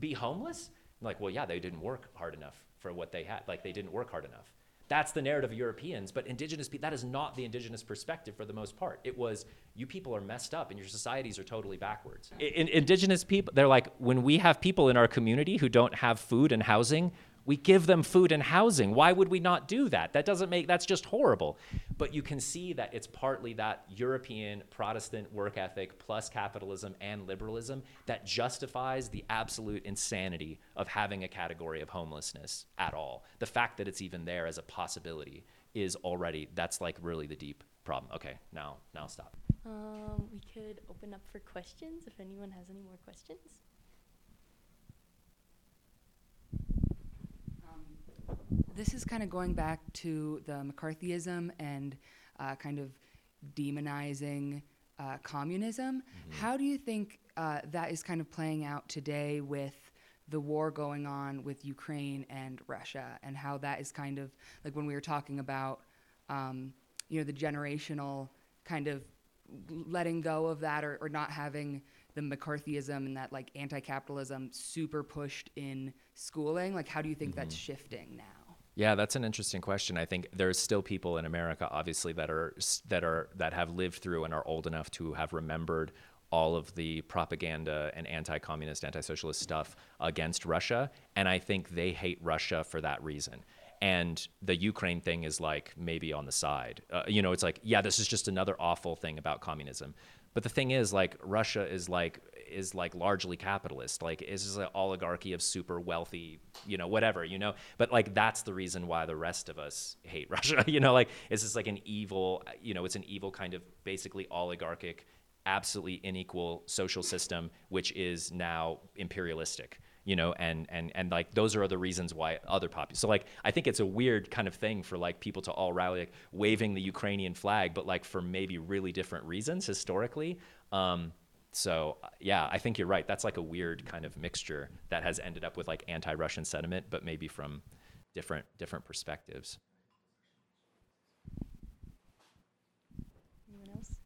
be homeless? Like, well, yeah, they didn't work hard enough for what they had. Like, they didn't work hard enough. That's the narrative of Europeans, but indigenous people, that is not the indigenous perspective for the most part. It was, you people are messed up and your societies are totally backwards. In, indigenous people, they're like, when we have people in our community who don't have food and housing, we give them food and housing. Why would we not do that? That doesn't make, that's just horrible. But you can see that it's partly that European Protestant work ethic plus capitalism and liberalism that justifies the absolute insanity of having a category of homelessness at all. The fact that it's even there as a possibility is already, that's like really the deep problem. Okay, now, now stop. Um, we could open up for questions if anyone has any more questions. This is kind of going back to the McCarthyism and uh, kind of demonizing uh, communism. Mm-hmm. How do you think uh, that is kind of playing out today with the war going on with Ukraine and Russia, and how that is kind of like when we were talking about, um, you know, the generational kind of letting go of that or, or not having the McCarthyism and that like anti-capitalism super pushed in schooling. Like, how do you think mm-hmm. that's shifting now? Yeah, that's an interesting question. I think there's still people in America, obviously, that are that are that have lived through and are old enough to have remembered all of the propaganda and anti-communist, anti-socialist stuff against Russia, and I think they hate Russia for that reason. And the Ukraine thing is like maybe on the side. Uh, you know, it's like, yeah, this is just another awful thing about communism. But the thing is, like, Russia is like is like largely capitalist. Like is just an oligarchy of super wealthy, you know, whatever, you know. But like that's the reason why the rest of us hate (laughs) Russia. you know, like it's just like an evil, you know, it's an evil kind of basically oligarchic, absolutely unequal social system, which is now imperialistic you know and and and like those are the reasons why other populations so like i think it's a weird kind of thing for like people to all rally like waving the ukrainian flag but like for maybe really different reasons historically um, so uh, yeah, I think you're right. That's like a weird kind of mixture that has ended up with like anti-Russian sentiment, but maybe from different different perspectives. Anyone else?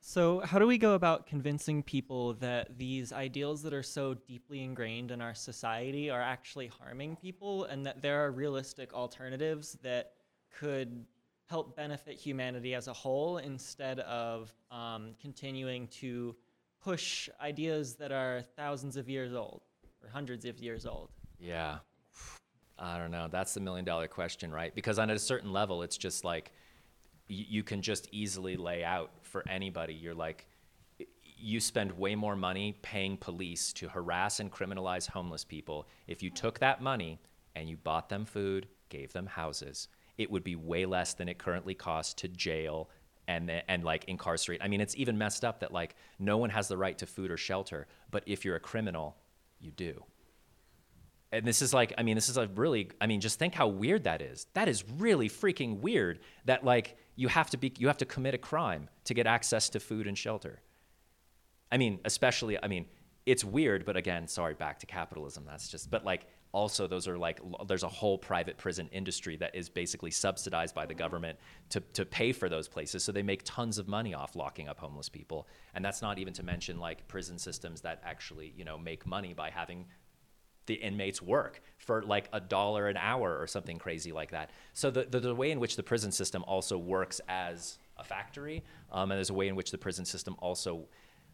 So, how do we go about convincing people that these ideals that are so deeply ingrained in our society are actually harming people and that there are realistic alternatives that could help benefit humanity as a whole instead of um, continuing to push ideas that are thousands of years old or hundreds of years old? Yeah. I don't know. That's the million dollar question, right? Because on a certain level, it's just like you can just easily lay out for anybody. You're like, you spend way more money paying police to harass and criminalize homeless people. If you took that money and you bought them food, gave them houses, it would be way less than it currently costs to jail and and like incarcerate. I mean, it's even messed up that like no one has the right to food or shelter, but if you're a criminal, you do. And this is like, I mean, this is a really, I mean, just think how weird that is. That is really freaking weird. That like you have to be, you have to commit a crime to get access to food and shelter. I mean, especially, I mean, it's weird, but again, sorry, back to capitalism. That's just, but like also those are like there's a whole private prison industry that is basically subsidized by the government to, to pay for those places. So they make tons of money off locking up homeless people. And that's not even to mention like prison systems that actually you know make money by having the inmates work for like a dollar an hour or something crazy like that. So the, the, the way in which the prison system also works as a factory um, and there's a way in which the prison system also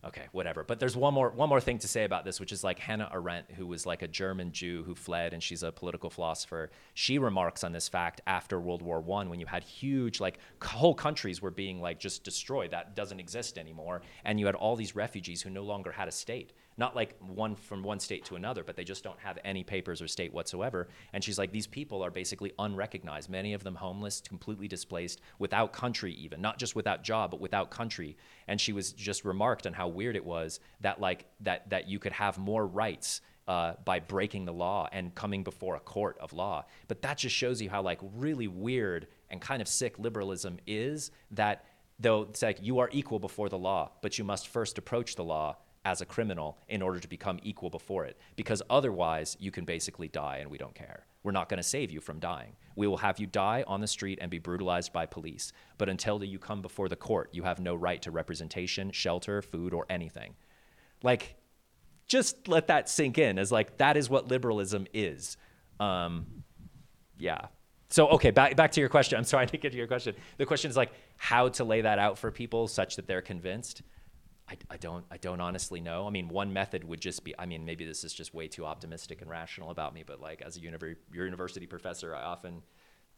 okay, whatever. But there's one more one more thing to say about this, which is like Hannah Arendt, who was like a German Jew who fled, and she's a political philosopher. She remarks on this fact after World War One, when you had huge like whole countries were being like just destroyed, that doesn't exist anymore, and you had all these refugees who no longer had a state. Not like one from one state to another, but they just don't have any papers or state whatsoever. And she's like, these people are basically unrecognized. Many of them homeless, completely displaced, without country even, not just without job, but without country. And she was just remarked on how weird it was that like that that you could have more rights uh, by breaking the law and coming before a court of law. But that just shows you how like really weird and kind of sick liberalism is. That though it's like you are equal before the law, but you must first approach the law as a criminal in order to become equal before it. Because otherwise, you can basically die and we don't care. We're not going to save you from dying. We will have you die on the street and be brutalized by police. But until you come before the court, you have no right to representation, shelter, food, or anything. Like, just let that sink in as like that is what liberalism is. Um, yeah. So okay, back back to your question. I'm sorry (laughs) to get to your question. The question is like how to lay that out for people such that they're convinced. I, I don't I don't honestly know. I mean, one method would just be. I mean, maybe this is just way too optimistic and rational about me, but like as a univer- university professor, I often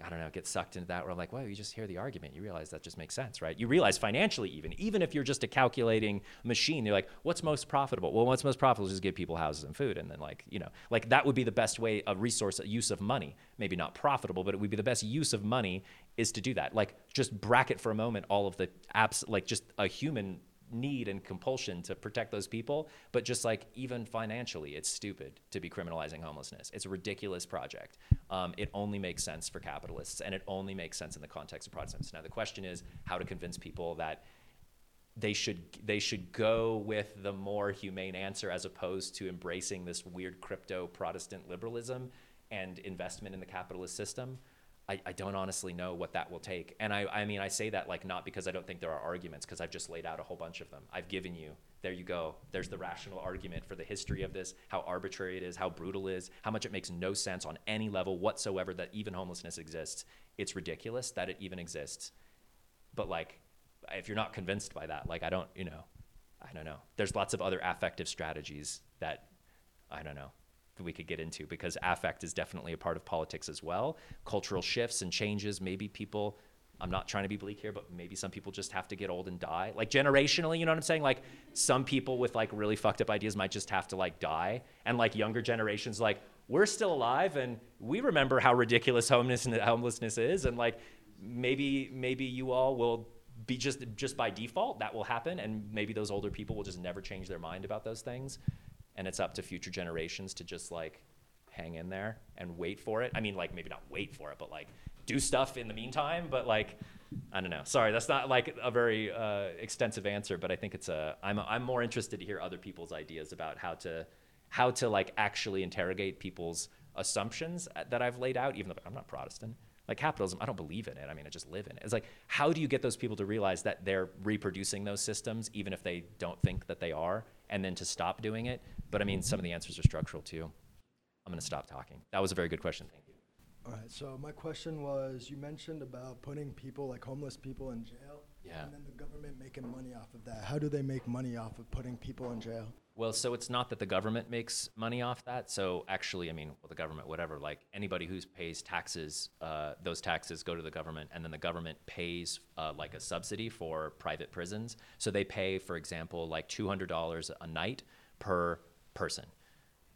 I don't know, get sucked into that where I'm like, well, you just hear the argument. You realize that just makes sense, right? You realize financially, even, even if you're just a calculating machine, you're like, what's most profitable? Well, what's most profitable is just give people houses and food. And then, like, you know, like that would be the best way of resource use of money. Maybe not profitable, but it would be the best use of money is to do that. Like, just bracket for a moment all of the apps, like just a human need and compulsion to protect those people. But just like even financially, it's stupid to be criminalizing homelessness. It's a ridiculous project. Um, it only makes sense for capitalists, and it only makes sense in the context of Protestants. Now the question is how to convince people that they should they should go with the more humane answer as opposed to embracing this weird crypto Protestant liberalism and investment in the capitalist system. I, I don't honestly know what that will take. And I, I mean, I say that like not because I don't think there are arguments, because I've just laid out a whole bunch of them. I've given you, there you go. There's the rational argument for the history of this, how arbitrary it is, how brutal it is, how much it makes no sense on any level whatsoever that even homelessness exists. It's ridiculous that it even exists. But like, if you're not convinced by that, like, I don't, you know, I don't know. There's lots of other affective strategies that, I don't know, we could get into because affect is definitely a part of politics as well. Cultural shifts and changes, maybe people I'm not trying to be bleak here, but maybe some people just have to get old and die. Like generationally, you know what I'm saying? Like some people with like really fucked up ideas might just have to like die. And like younger generations, like we're still alive and we remember how ridiculous homelessness, is. And like maybe, maybe you all will be just, just by default, that will happen. And maybe those older people will just never change their mind about those things and it's up to future generations to just like hang in there and wait for it. I mean, like maybe not wait for it, but like do stuff in the meantime. But like, I don't know. Sorry, that's not like a very uh, extensive answer, but I think it's a. I'm I'm more interested to hear other people's ideas about how to how to like actually interrogate people's assumptions that I've laid out. Even though I'm not Protestant, like capitalism, I don't believe in it. I mean, I just live in it. It's like, how do you get those people to realize that they're reproducing those systems, even if they don't think that they are, and then to stop doing it? But I mean, some of the answers are structural too. I'm going to stop talking. That was a very good question. Thank you. All right. So my question was, you mentioned about putting people like homeless people in jail. Yeah. And then the government making money off of that. How do they make money off of putting people in jail? Well, so it's not that the government makes money off that. So actually, I mean, well, the government, whatever, like anybody who pays taxes, uh, those taxes go to the government, and then the government pays uh, like a subsidy for private prisons. So they pay, for example, like $200 a night per person.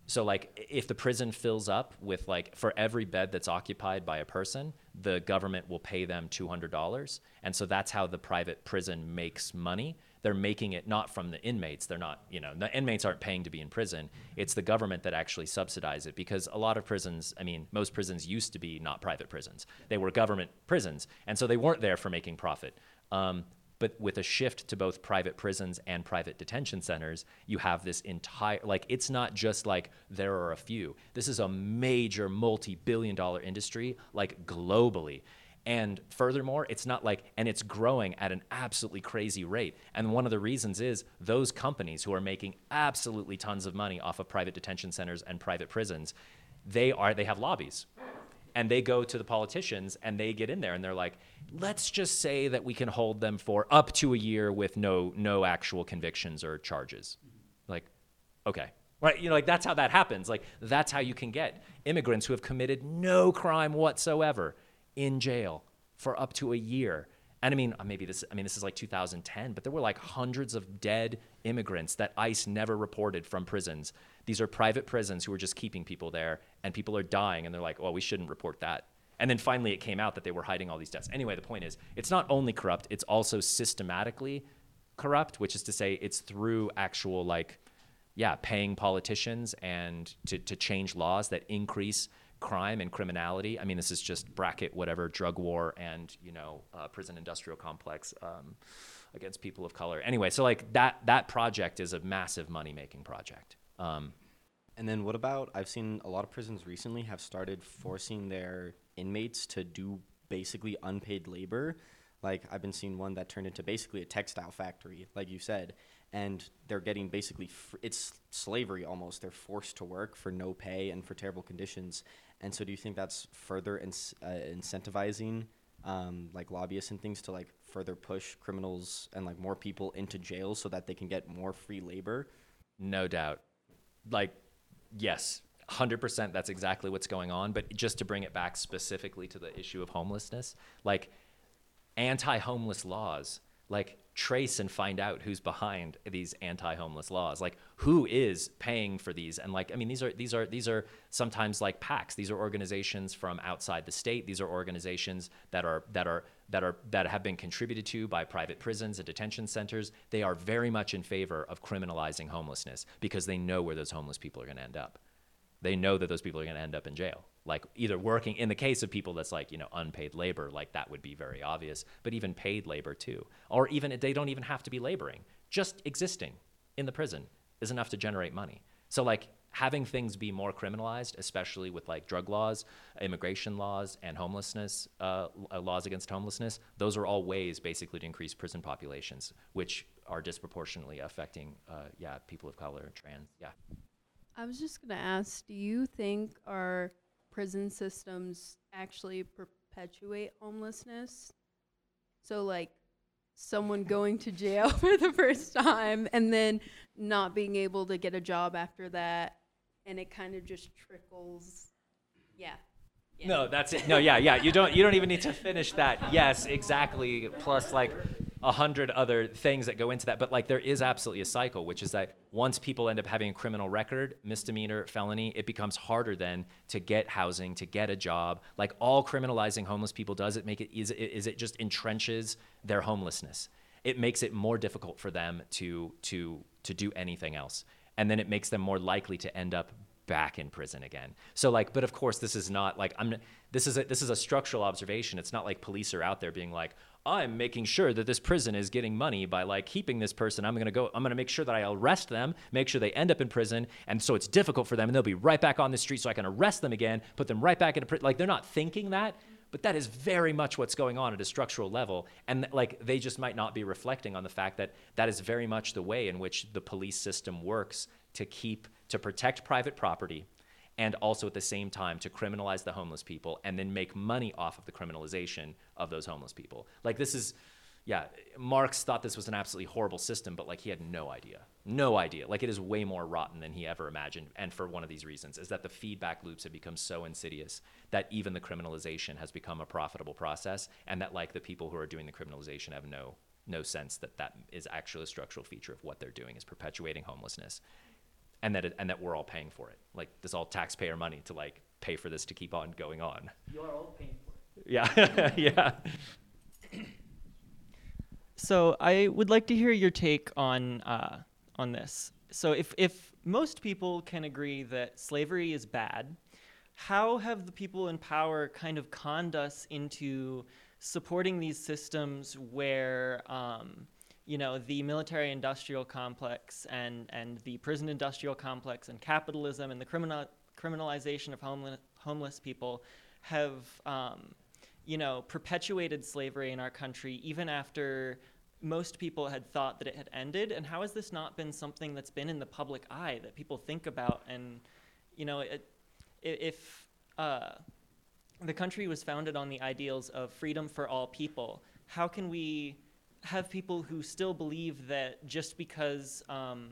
So like if the prison fills up with like for every bed that's occupied by a person, the government will pay them $200. And so that's how the private prison makes money. They're making it not from the inmates. They're not, you know, the inmates aren't paying to be in prison. It's the government that actually subsidize it because a lot of prisons, I mean, most prisons used to be not private prisons. They were government prisons. And so they weren't there for making profit. Um, but with a shift to both private prisons and private detention centers, you have this entire, like, it's not just like there are a few. This is a major multi billion dollar industry, like globally. And furthermore, it's not like, and it's growing at an absolutely crazy rate. And one of the reasons is those companies who are making absolutely tons of money off of private detention centers and private prisons, they are, they have lobbies. And they go to the politicians and they get in there and they're like let's just say that we can hold them for up to a year with no no actual convictions or charges. Like okay. Right you know like that's how that happens. Like that's how you can get immigrants who have committed no crime whatsoever in jail for up to a year And I mean, uh, maybe this, I mean, this is like 2010, but there were like hundreds of dead immigrants that ICE never reported from prisons. These are private prisons who are just keeping people there, and people are dying, and they're like, oh, we shouldn't report that. And then finally it came out that they were hiding all these deaths. Anyway, the point is, it's not only corrupt, it's also systematically corrupt, which is to say, it's through actual, like, yeah, paying politicians and to, to change laws that increase crime and criminality. I mean, this is just bracket whatever drug war and you know uh, prison industrial complex um, against people of color. Anyway, so like that that project is a massive money making project. Um, and then what about I've seen a lot of prisons recently have started forcing their inmates to do basically unpaid labor. Like I've been seeing one that turned into basically a textile factory, like you said, and they're getting basically fr- it's slavery almost. They're forced to work for no pay and for terrible conditions. And so, do you think that's further ins- uh, incentivizing um, like lobbyists and things to like further push criminals and like more people into jail so that they can get more free labor? No doubt. Like, yes, 100% that's exactly what's going on. But just to bring it back specifically to the issue of homelessness, like anti homeless laws, like trace and find out who's behind these anti-homeless laws. Like who is paying for these? And like i mean these are these are these are sometimes like PACs these are organizations from outside the state. These are organizations that are that are that are that have been contributed to by private prisons and detention centers. They are very much in favor of criminalizing homelessness because they know where those homeless people are going to end up. They know that those people are going to end up in jail like either working in the case of people that's like you know unpaid labor like that would be very obvious but even paid labor too. Or even they don't even have to be laboring. Just existing in the prison is enough to generate money. So like having things be more criminalized especially with like drug laws immigration laws and homelessness uh, uh laws against homelessness those are all ways basically to increase prison populations which are disproportionately affecting uh, yeah people of color trans yeah. I was just going to ask do you think our prison systems actually perpetuate homelessness. So, like, someone going to jail (laughs) for the first time and then not being able to get a job after that, and it kind of just trickles. Yeah. yeah. No, that's it. No, yeah, yeah. You don't. You don't even need to finish that. Yes, exactly. Plus, like, a hundred other things that go into that. But like there is absolutely a cycle, which is that once people end up having a criminal record, misdemeanor, felony, it becomes harder then to get housing, to get a job. Like all criminalizing homeless people does, it make it is, is it just entrenches their homelessness. It makes it more difficult for them to to to do anything else. And then it makes them more likely to end up back in prison again. So like, but of course, this is not like I'm. This is a this is a structural observation. It's not like police are out there being like, I'm making sure that this prison is getting money by like keeping this person. I'm to go, I'm to make sure that I arrest them, make sure they end up in prison. And so it's difficult for them and they'll be right back on the street so I can arrest them again, put them right back into prison. Like they're not thinking that, but that is very much what's going on at a structural level. And like they just might not be reflecting on the fact that that is very much the way in which the police system works to keep, to protect private property and also at the same time to criminalize the homeless people and then make money off of the criminalization of those homeless people. Like this is yeah, Marx thought this was an absolutely horrible system, but like he had no idea. No idea. Like it is way more rotten than he ever imagined. And for one of these reasons is that the feedback loops have become so insidious that even the criminalization has become a profitable process and that like the people who are doing the criminalization have no no sense that that is actually a structural feature of what they're doing is perpetuating homelessness and that it, and that we're all paying for it. Like this all taxpayer money to like pay for this to keep on going on. You are all paying for it. Yeah, (laughs) yeah. So I would like to hear your take on uh, on this. So if if most people can agree that slavery is bad, how have the people in power kind of conned us into supporting these systems where um, you know, the military industrial complex and, and the prison industrial complex and capitalism and the criminal, criminalization of homeless, homeless people have, um, you know, perpetuated slavery in our country even after most people had thought that it had ended. And how has this not been something that's been in the public eye that people think about? And, you know, it, if uh, the country was founded on the ideals of freedom for all people, how can we have people who still believe that just because um,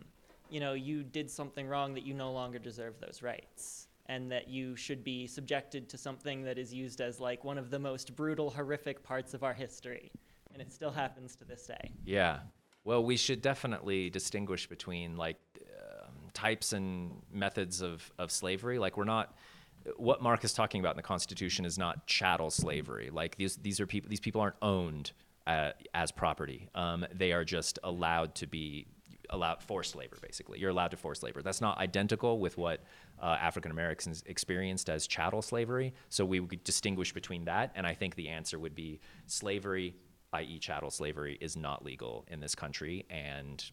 you know you did something wrong that you no longer deserve those rights and that you should be subjected to something that is used as like one of the most brutal horrific parts of our history and it still happens to this day. Yeah. Well, we should definitely distinguish between like um types and methods of, of slavery. Like we're not what Mark is talking about in the Constitution is not chattel slavery. Like these these are people these people aren't owned uh, as property. Um, they are just allowed to be allowed forced labor basically. You're allowed to force labor. That's not identical with what uh, african americans experienced as chattel slavery. So we would distinguish between that and i think the answer would be slavery i.e chattel slavery is not legal in this country and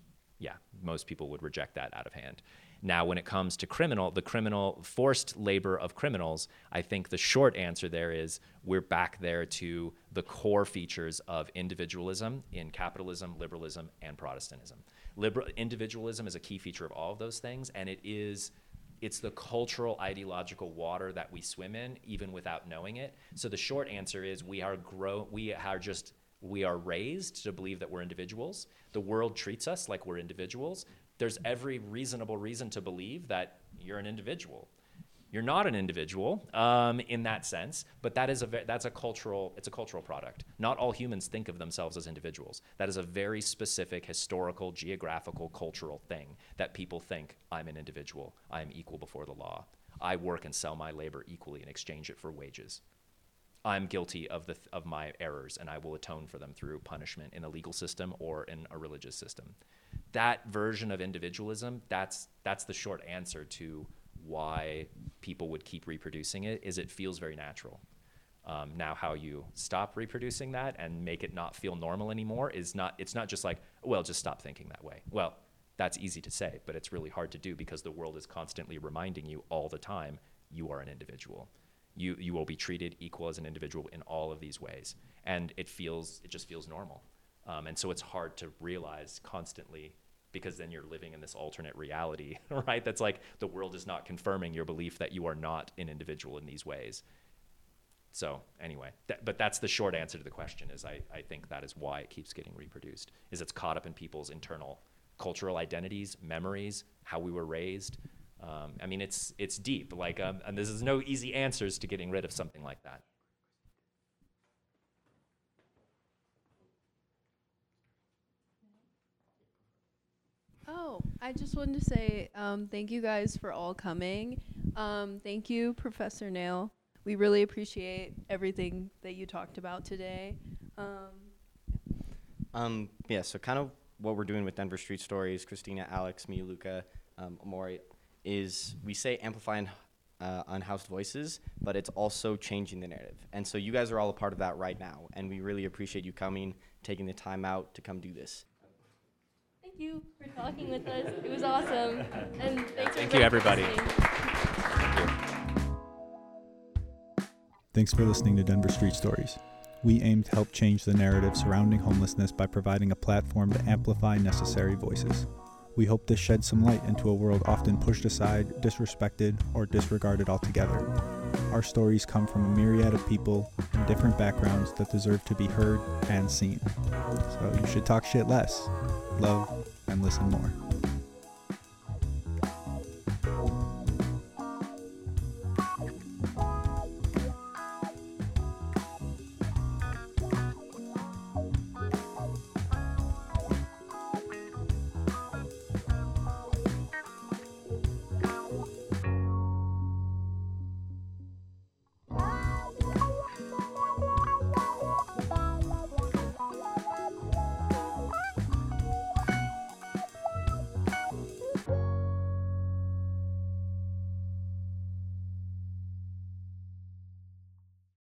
yeah most people would reject that out of hand. Now when it comes to criminal the criminal forced labor of criminals i think the short answer there is we're back there to the core features of individualism in capitalism liberalism and protestantism. Liberal individualism is a key feature of all of those things, and it is it's the cultural ideological water that we swim in even without knowing it. So the short answer is we are grow we are just we are raised to believe that we're individuals the world treats us like we're individuals there's every reasonable reason to believe that you're an individual you're not an individual um, in that sense, but that is a ve- that's a cultural it's a cultural product. Not all humans think of themselves as individuals. That is a very specific historical, geographical, cultural thing that people think I'm an individual. I am equal before the law. I work and sell my labor equally and exchange it for wages. I'm guilty of the of my errors and I will atone for them through punishment in a legal system or in a religious system. That version of individualism, that's that's the short answer to why people would keep reproducing it is it feels very natural. Um, now, how you stop reproducing that and make it not feel normal anymore is not. It's not just like, well, just stop thinking that way. Well, that's easy to say, but it's really hard to do because the world is constantly reminding you all the time you are an individual. You you will be treated equal as an individual in all of these ways, and it feels it just feels normal, um, and so it's hard to realize constantly because then you're living in this alternate reality, (laughs) right? That's like the world is not confirming your belief that you are not an individual in these ways. So anyway, but that's the short answer to the question is I, I think that is why it keeps getting reproduced, is it's caught up in people's internal cultural identities, memories, how we were raised. Um, I mean, it's, it's deep, like, um, and there's no easy answers to getting rid of something like that. Oh, I just wanted to say um, thank you guys for all coming. Um, thank you, Professor Nail. We really appreciate everything that you talked about today. Um, Um, yeah, so kind of what we're doing with Denver Street Stories, Christina, Alex, me, Luca, um, Amori, is we say amplifying uh, unhoused voices, but it's also changing the narrative. And so you guys are all a part of that right now, and we really appreciate you coming, taking the time out to come do this. Thank you for talking with us. It was awesome. And thanks Thank you, everybody. listening. Thanks for listening to Denver Street Stories. We aim to help change the narrative surrounding homelessness by providing a platform to amplify necessary voices. We hope this sheds some light into a world often pushed aside, disrespected, or disregarded altogether. Our stories come from a myriad of people in different backgrounds that deserve to be heard and seen. So you should talk shit less, love, and listen more.